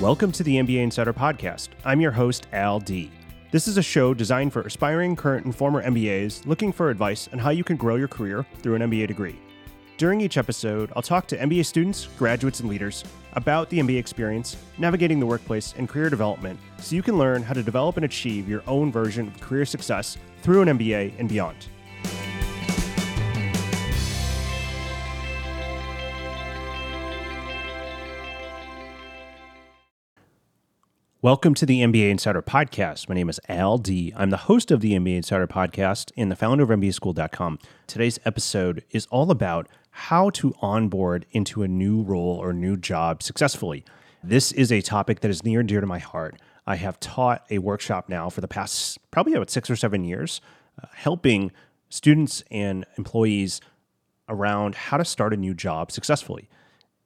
Welcome to the MBA Insider Podcast. I'm your host, Al Dea. This is a show designed for aspiring, current, and former MBAs looking for advice on how you can grow your career through an MBA degree. During each episode, I'll talk to MBA students, graduates, and leaders about the MBA experience, navigating the workplace, and career development so you can learn how to develop and achieve your own version of career success through an MBA and beyond. Welcome to the MBA Insider Podcast. My name is Al Dea. I'm the host of the MBA Insider Podcast and the founder of MBAschooled.com. Today's episode is all about how to onboard into a new role or new job successfully. This is a topic that is near and dear to my heart. I have taught a workshop now for the past probably about six or seven years, uh, helping students and employees around how to start a new job successfully.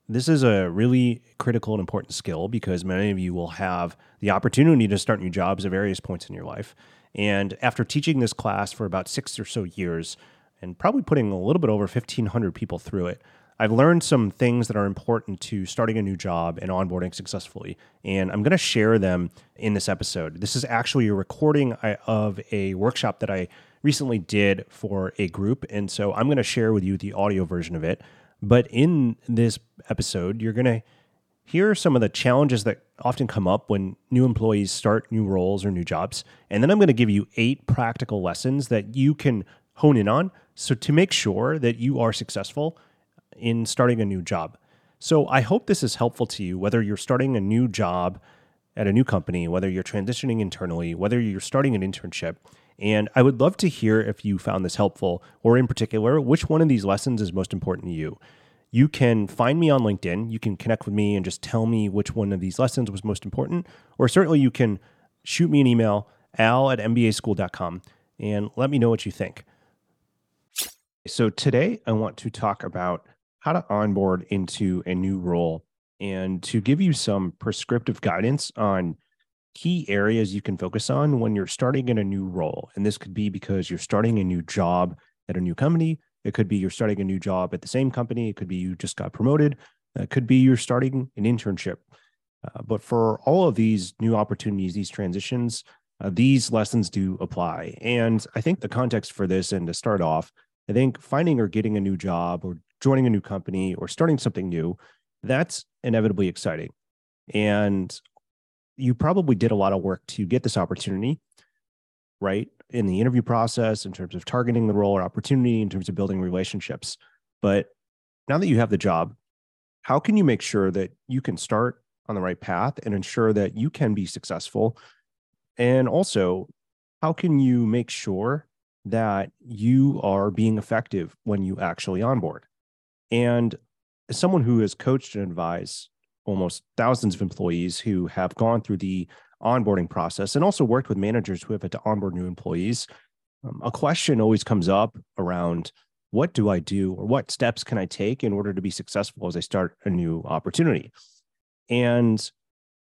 This is a really critical and important skill because many of you will have the opportunity to start new jobs at various points in your life. And after teaching this class for about six or so years, and probably putting a little bit over 1,500 people through it, I've learned some things that are important to starting a new job and onboarding successfully. And I'm going to share them in this episode. This is actually a recording uh, of a workshop that I recently did for a group. And so I'm going to share with you the audio version of it. But in this episode, you're going to hear some of the challenges that often come up when new employees start new roles or new jobs. And then I'm going to give you eight practical lessons that you can hone in on. So to make sure that you are successful in starting a new job. So I hope this is helpful to you, whether you're starting a new job at a new company, whether you're transitioning internally, whether you're starting an internship. And I would love to hear if you found this helpful, or in particular, which one of these lessons is most important to you. You can find me on LinkedIn. You can connect with me and just tell me which one of these lessons was most important. Or certainly you can shoot me an email, al at mbaschooled.com, and let me know what you think. So today I want to talk about how to onboard into a new role and to give you some prescriptive guidance on key areas you can focus on when you're starting in a new role. And this could be because you're starting a new job at a new company. It could be you're starting a new job at the same company. It could be you just got promoted. It could be you're starting an internship. Uh, but for all of these new opportunities, these transitions, uh, these lessons do apply. And I think the context for this, and to start off, I think finding or getting a new job or joining a new company or starting something new, that's inevitably exciting. And you probably did a lot of work to get this opportunity, right? In the interview process, in terms of targeting the role or opportunity, in terms of building relationships. But now that you have the job, how can you make sure that you can start on the right path and ensure that you can be successful? And also, how can you make sure that you are being effective when you actually onboard? And as someone who has coached and advised almost thousands of employees who have gone through the onboarding process and also worked with managers who have had to onboard new employees. Um, a question always comes up around what do I do or what steps can I take in order to be successful as I start a new opportunity? And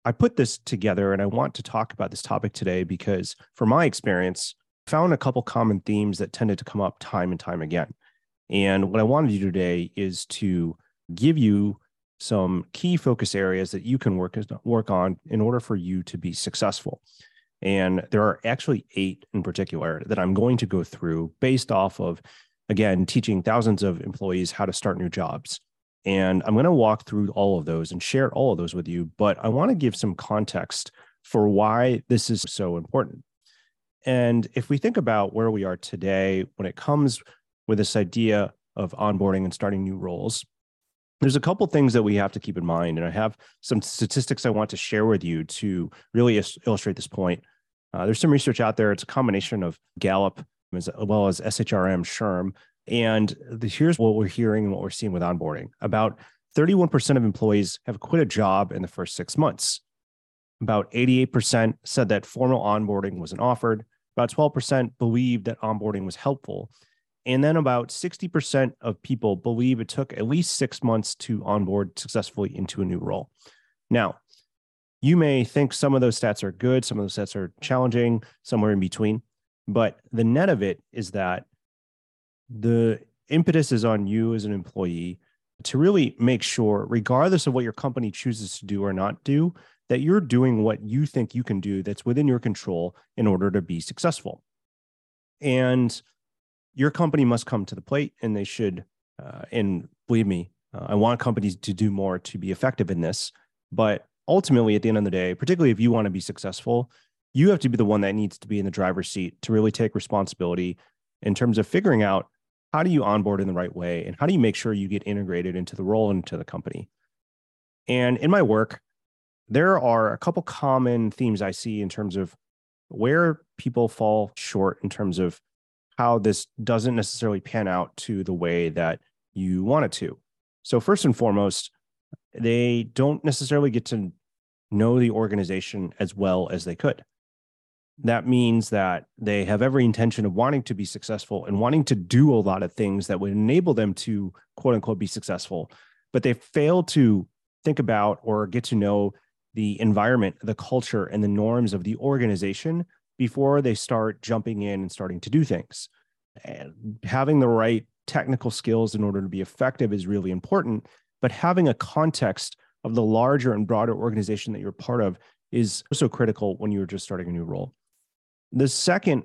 I put this together and I want to talk about this topic today because, from my experience, found a couple common themes that tended to come up time and time again. And what I want to do today is to give you some key focus areas that you can work work on in order for you to be successful. And there are actually eight in particular that I'm going to go through based off of, again, teaching thousands of employees how to start new jobs. And I'm going to walk through all of those and share all of those with you. But I want to give some context for why this is so important. And if we think about where we are today when it comes with this idea of onboarding and starting new roles, there's a couple things that we have to keep in mind and i have some statistics i want to share with you to really illustrate this point. Uh, there's some research out there. It's a combination of gallup as well as shrm SHRM and the, here's what we're hearing and what we're seeing with onboarding. About 31% of employees have quit a job in the first six months. About 88% said that formal onboarding wasn't offered. About 12% believed that onboarding was helpful and then about 60% of people believe it took at least six months to onboard successfully into a new role. Now, you may think some of those stats are good, some of those stats are challenging, somewhere in between. But the net of it is that the impetus is on you as an employee to really make sure, regardless of what your company chooses to do or not do, that you're doing what you think you can do that's within your control in order to be successful. And your company must come to the plate and they should, uh, and believe me, uh, I want companies to do more to be effective in this. But ultimately, at the end of the day, particularly if you want to be successful, you have to be the one that needs to be in the driver's seat to really take responsibility in terms of figuring out how do you onboard in the right way and how do you make sure you get integrated into the role into the company. And in my work, there are a couple common themes I see in terms of where people fall short in terms of how this doesn't necessarily pan out to the way that you want it to. So, first and foremost, they don't necessarily get to know the organization as well as they could. That means that they have every intention of wanting to be successful and wanting to do a lot of things that would enable them to quote unquote be successful, but they fail to think about or get to know the environment, the culture, and the norms of the organization before they start jumping in and starting to do things. And having the right technical skills in order to be effective is really important, but having a context of the larger and broader organization that you're part of is so critical when you're just starting a new role. The second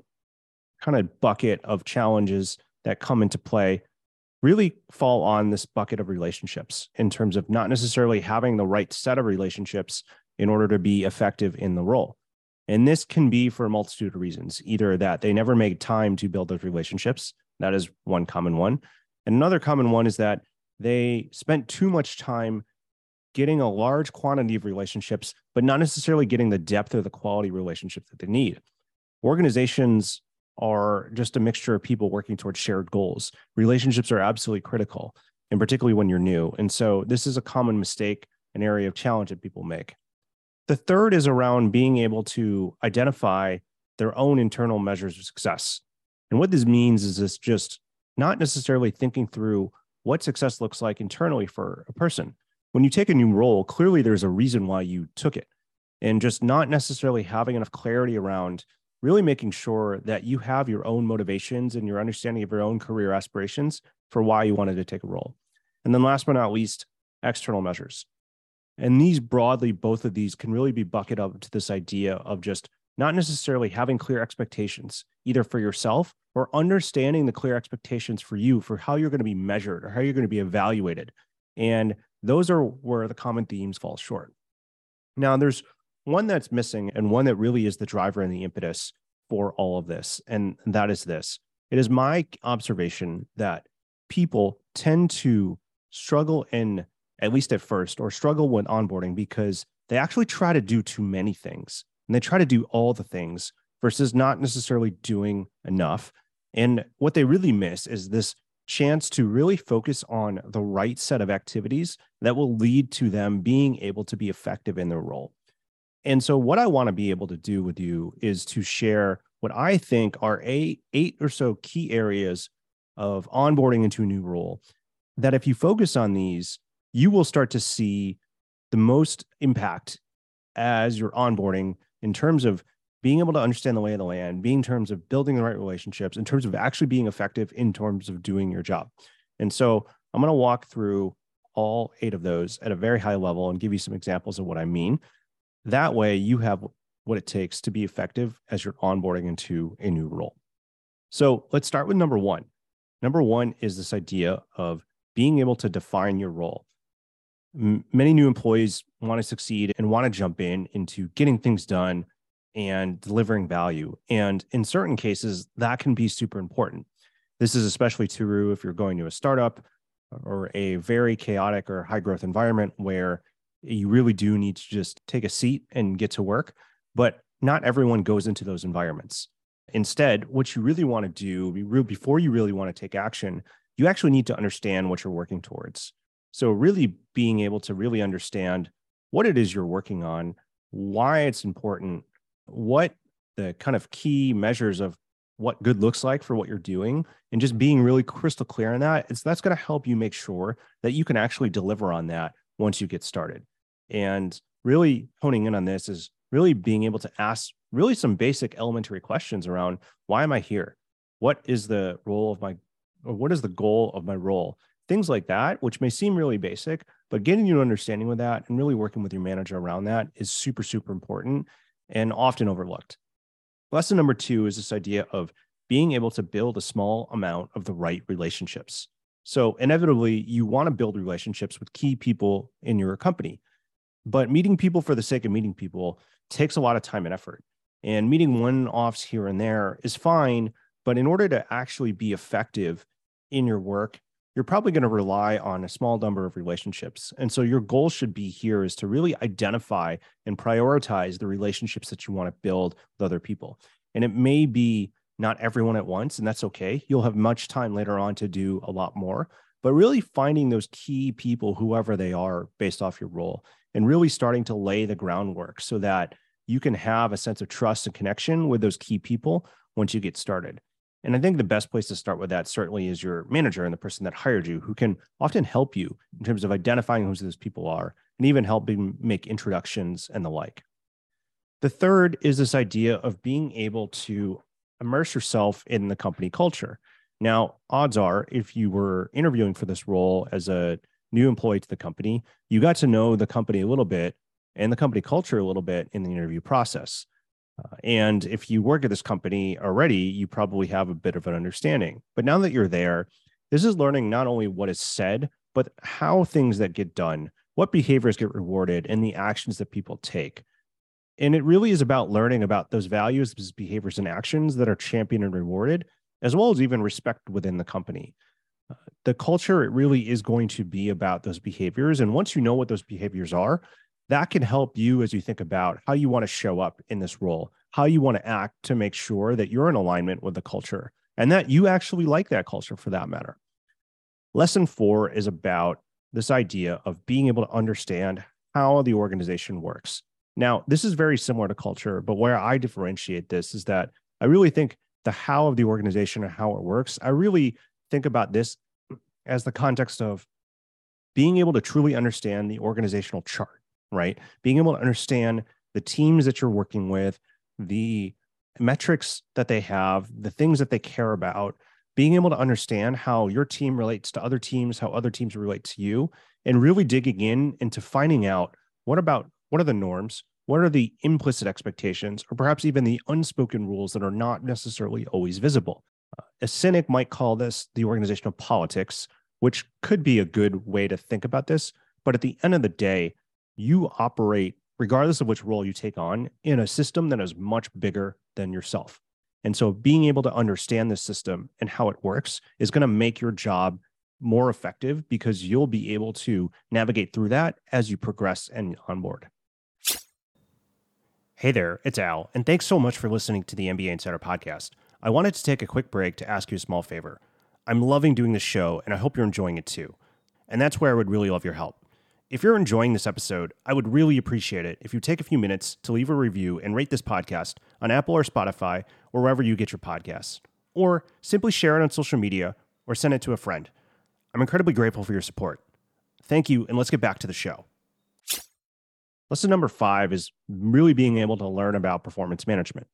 kind of bucket of challenges that come into play really fall on this bucket of relationships in terms of not necessarily having the right set of relationships in order to be effective in the role. And this can be for a multitude of reasons, either that they never make time to build those relationships. That is one common one. And another common one is that they spent too much time getting a large quantity of relationships, but not necessarily getting the depth or the quality relationships that they need. Organizations are just a mixture of people working towards shared goals. Relationships are absolutely critical, and particularly when you're new. And so this is a common mistake, an area of challenge that people make. The third is around being able to identify their own internal measures of success. And what this means is this just not necessarily thinking through what success looks like internally for a person. When you take a new role, clearly there's a reason why you took it. And just not necessarily having enough clarity around really making sure that you have your own motivations and your understanding of your own career aspirations for why you wanted to take a role. And then last but not least, external measures. And these broadly, both of these can really be bucketed up to this idea of just not necessarily having clear expectations, either for yourself or understanding the clear expectations for you for how you're going to be measured or how you're going to be evaluated. And those are where the common themes fall short. Now, there's one that's missing and one that really is the driver and the impetus for all of this. And that is this it is my observation that people tend to struggle in at least at first, or struggle when onboarding because they actually try to do too many things and they try to do all the things versus not necessarily doing enough. And what they really miss is this chance to really focus on the right set of activities that will lead to them being able to be effective in their role. And so, what I want to be able to do with you is to share what I think are eight, eight or so key areas of onboarding into a new role that if you focus on these, you will start to see the most impact as you're onboarding in terms of being able to understand the lay of the land, being in terms of building the right relationships, in terms of actually being effective in terms of doing your job. And so I'm going to walk through all eight of those at a very high level and give you some examples of what I mean. That way, you have what it takes to be effective as you're onboarding into a new role. So let's start with number one. Number one is this idea of being able to define your role many new employees want to succeed and want to jump in into getting things done and delivering value. And in certain cases, that can be super important. This is especially true if you're going to a startup or a very chaotic or high growth environment where you really do need to just take a seat and get to work. But not everyone goes into those environments. Instead, what you really want to do before you really want to take action, you actually need to understand what you're working towards. So, really being able to really understand what it is you're working on, why it's important, what the kind of key measures of what good looks like for what you're doing, and just being really crystal clear on that, it's that's going to help you make sure that you can actually deliver on that once you get started. And really honing in on this is really being able to ask really some basic elementary questions around why am I here? What is the role of my, or what is the goal of my role? Things like that, which may seem really basic, but getting you an understanding with that and really working with your manager around that is super, super important and often overlooked. Lesson number two is this idea of being able to build a small amount of the right relationships. So, inevitably, you want to build relationships with key people in your company. But meeting people for the sake of meeting people takes a lot of time and effort. And meeting one offs here and there is fine. But in order to actually be effective in your work, you're probably going to rely on a small number of relationships. And so your goal should be here is to really identify and prioritize the relationships that you want to build with other people. And it may be not everyone at once, and that's okay. You'll have much time later on to do a lot more, but really finding those key people, whoever they are, based off your role, and really starting to lay the groundwork so that you can have a sense of trust and connection with those key people once you get started. And I think the best place to start with that certainly is your manager and the person that hired you, who can often help you in terms of identifying who those people are and even helping make introductions and the like. The third is this idea of being able to immerse yourself in the company culture. Now, odds are, if you were interviewing for this role as a new employee to the company, you got to know the company a little bit and the company culture a little bit in the interview process. Uh, and if you work at this company already, you probably have a bit of an understanding. But now that you're there, this is learning not only what is said, but how things that get done, what behaviors get rewarded, and the actions that people take. And it really is about learning about those values, those behaviors, and actions that are championed and rewarded, as well as even respect within the company. Uh, the culture, it really is going to be about those behaviors. And once you know what those behaviors are, that can help you as you think about how you want to show up in this role, how you want to act to make sure that you're in alignment with the culture and that you actually like that culture for that matter. Lesson four is about this idea of being able to understand how the organization works. Now, this is very similar to culture, but where I differentiate this is that I really think the how of the organization and how it works, I really think about this as the context of being able to truly understand the organizational chart right? Being able to understand the teams that you're working with, the metrics that they have, the things that they care about, being able to understand how your team relates to other teams, how other teams relate to you, and really digging in into finding out what about what are the norms, what are the implicit expectations, or perhaps even the unspoken rules that are not necessarily always visible. A cynic might call this the organizational politics, which could be a good way to think about this. But at the end of the day, you operate, regardless of which role you take on, in a system that is much bigger than yourself. And so being able to understand the system and how it works is going to make your job more effective because you'll be able to navigate through that as you progress and onboard. Hey there, it's Al, and thanks so much for listening to the MBA Insider podcast. I wanted to take a quick break to ask you a small favor. I'm loving doing this show, and I hope you're enjoying it too. And that's where I would really love your help. If you're enjoying this episode, I would really appreciate it if you take a few minutes to leave a review and rate this podcast on Apple or Spotify or wherever you get your podcasts. Or simply share it on social media or send it to a friend. I'm incredibly grateful for your support. Thank you, and let's get back to the show. Lesson number five is really being able to learn about performance management.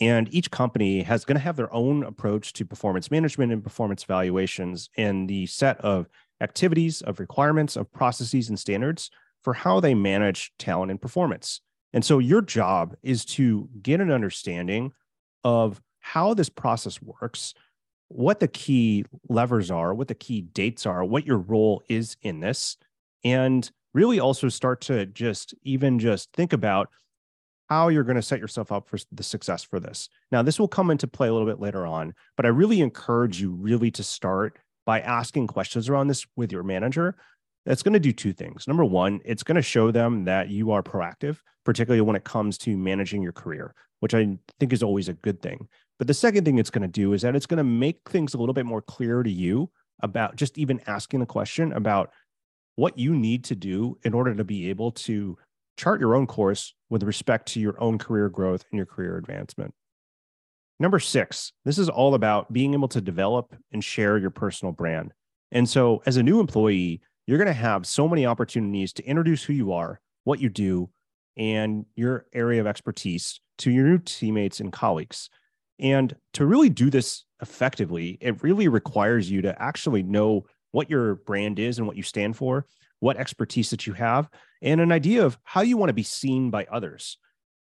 And each company has going to have their own approach to performance management and performance evaluations and the set of activities, of requirements, of processes and standards for how they manage talent and performance. And so your job is to get an understanding of how this process works, what the key levers are, what the key dates are, what your role is in this, and really also start to just even just think about how you're going to set yourself up for the success for this. Now, this will come into play a little bit later on, but I really encourage you really to start by asking questions around this with your manager, that's going to do two things. Number one, it's going to show them that you are proactive, particularly when it comes to managing your career, which I think is always a good thing. But the second thing it's going to do is that it's going to make things a little bit more clear to you about just even asking the question about what you need to do in order to be able to chart your own course with respect to your own career growth and your career advancement. Number six, this is all about being able to develop and share your personal brand. And so, as a new employee, you're going to have so many opportunities to introduce who you are, what you do, and your area of expertise to your new teammates and colleagues. And to really do this effectively, it really requires you to actually know what your brand is and what you stand for, what expertise that you have, and an idea of how you want to be seen by others.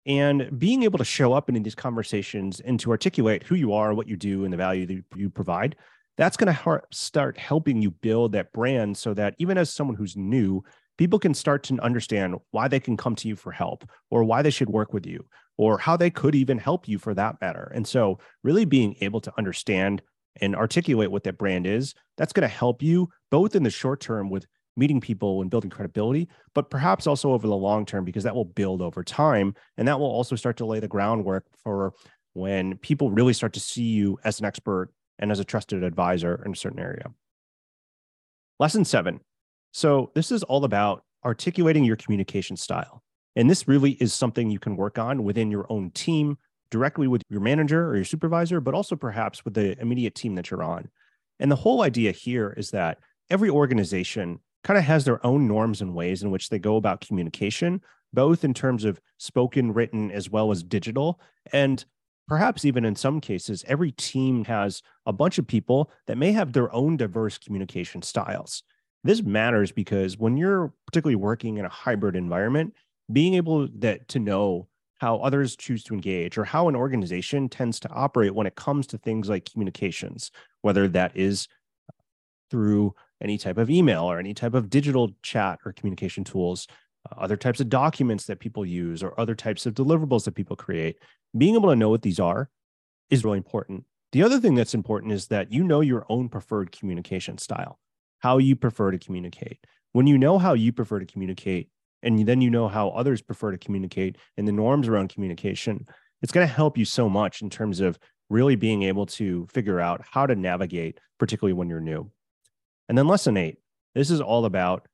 And being able to show up in these conversations and to articulate who you are, what you do, and the value that you provide, that's going to start helping you build that brand so that even as someone who's new, people can start to understand why they can come to you for help or why they should work with you or how they could even help you for that matter. And so, really being able to understand and articulate what that brand is, that's going to help you both in the short term with meeting people and building credibility, but perhaps also over the long term, because that will build over time. And that will also start to lay the groundwork for when people really start to see you as an expert and as a trusted advisor in a certain area. Lesson seven. So, this is all about articulating your communication style. And this really is something you can work on within your own team, directly with your manager or your supervisor, but also perhaps with the immediate team that you're on. And the whole idea here is that every organization kind of has their own norms and ways in which they go about communication, both in terms of spoken, written, as well as digital. And perhaps even in some cases, every team has a bunch of people that may have their own diverse communication styles. This matters because when you're particularly working in a hybrid environment, being able that to know how others choose to engage or how an organization tends to operate when it comes to things like communications, whether that is through any type of email or any type of digital chat or communication tools, uh, other types of documents that people use, or other types of deliverables that people create. Being able to know what these are is really important. The other thing that's important is that you know your own preferred communication style, how you prefer to communicate. When you know how you prefer to communicate, and then you know how others prefer to communicate and the norms around communication, it's going to help you so much in terms of really being able to figure out how to navigate, particularly when you're new. And then lesson eight this is all about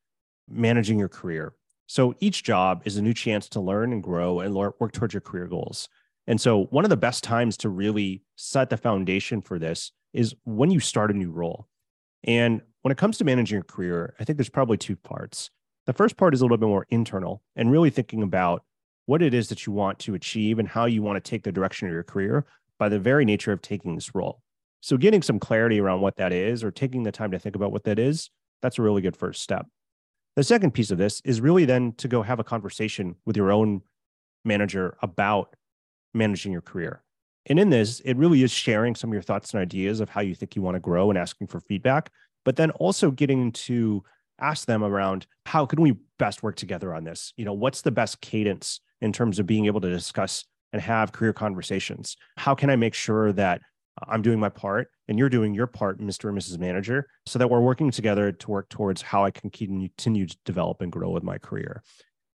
managing your career. So each job is a new chance to learn and grow and work towards your career goals. And so one of the best times to really set the foundation for this is when you start a new role. And when it comes to managing your career, I think there's probably two parts. The first part is a little bit more internal and really thinking about what it is that you want to achieve and how you want to take the direction of your career by the very nature of taking this role. So, getting some clarity around what that is or taking the time to think about what that is, that's a really good first step. The second piece of this is really then to go have a conversation with your own manager about managing your career. And in this, it really is sharing some of your thoughts and ideas of how you think you want to grow and asking for feedback, but then also getting to ask them around how can we best work together on this? You know, what's the best cadence in terms of being able to discuss and have career conversations? How can I make sure that I'm doing my part and you're doing your part, Mr. and Mrs. Manager, so that we're working together to work towards how I can continue to develop and grow with my career.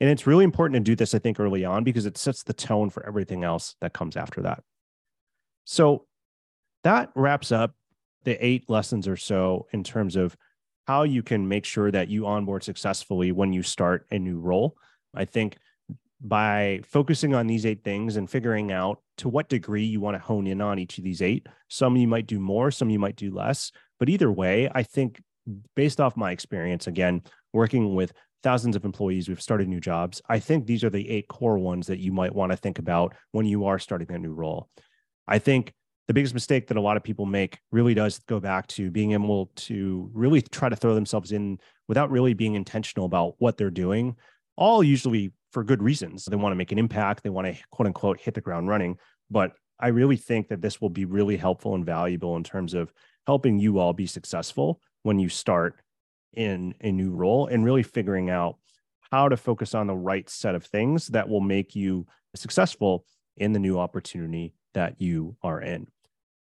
And it's really important to do this, I think, early on because it sets the tone for everything else that comes after that. So that wraps up the eight lessons or so in terms of how you can make sure that you onboard successfully when you start a new role. I think by focusing on these eight things and figuring out to what degree you want to hone in on each of these eight. Some you might do more, some you might do less. But either way, I think based off my experience, again, working with thousands of employees, we've started new jobs. I think these are the eight core ones that you might want to think about when you are starting a new role. I think the biggest mistake that a lot of people make really does go back to being able to really try to throw themselves in without really being intentional about what they're doing, all usually for good reasons. They want to make an impact, they want to quote unquote hit the ground running. But I really think that this will be really helpful and valuable in terms of helping you all be successful when you start in a new role and really figuring out how to focus on the right set of things that will make you successful in the new opportunity that you are in.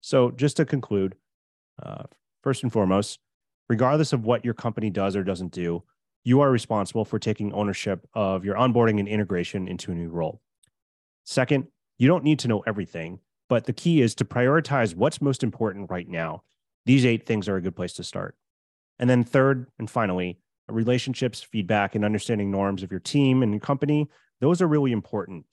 So, just to conclude, uh, first and foremost, regardless of what your company does or doesn't do, you are responsible for taking ownership of your onboarding and integration into a new role. Second, you don't need to know everything, but the key is to prioritize what's most important right now. These eight things are a good place to start. And then, third and finally, relationships, feedback, and understanding norms of your team and your company, those are really important.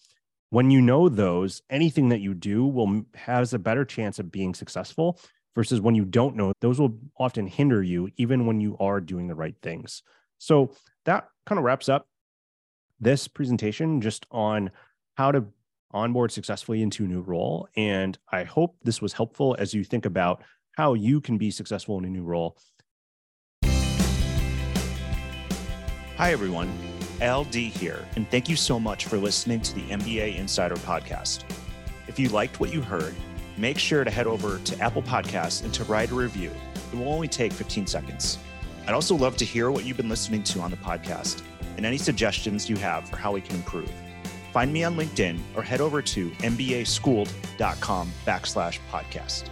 When you know those, anything that you do will has a better chance of being successful versus when you don't know, those will often hinder you even when you are doing the right things. So that kind of wraps up this presentation just on how to onboard successfully into a new role. And I hope this was helpful as you think about how you can be successful in a new role Hi, everyone. Al Dea here, and thank you so much for listening to the MBA Insider Podcast. If you liked what you heard, make sure to head over to Apple Podcasts and to write a review. It will only take 15 seconds. I'd also love to hear what you've been listening to on the podcast and any suggestions you have for how we can improve. Find me on LinkedIn or head over to mbaschooled.com backslash podcast.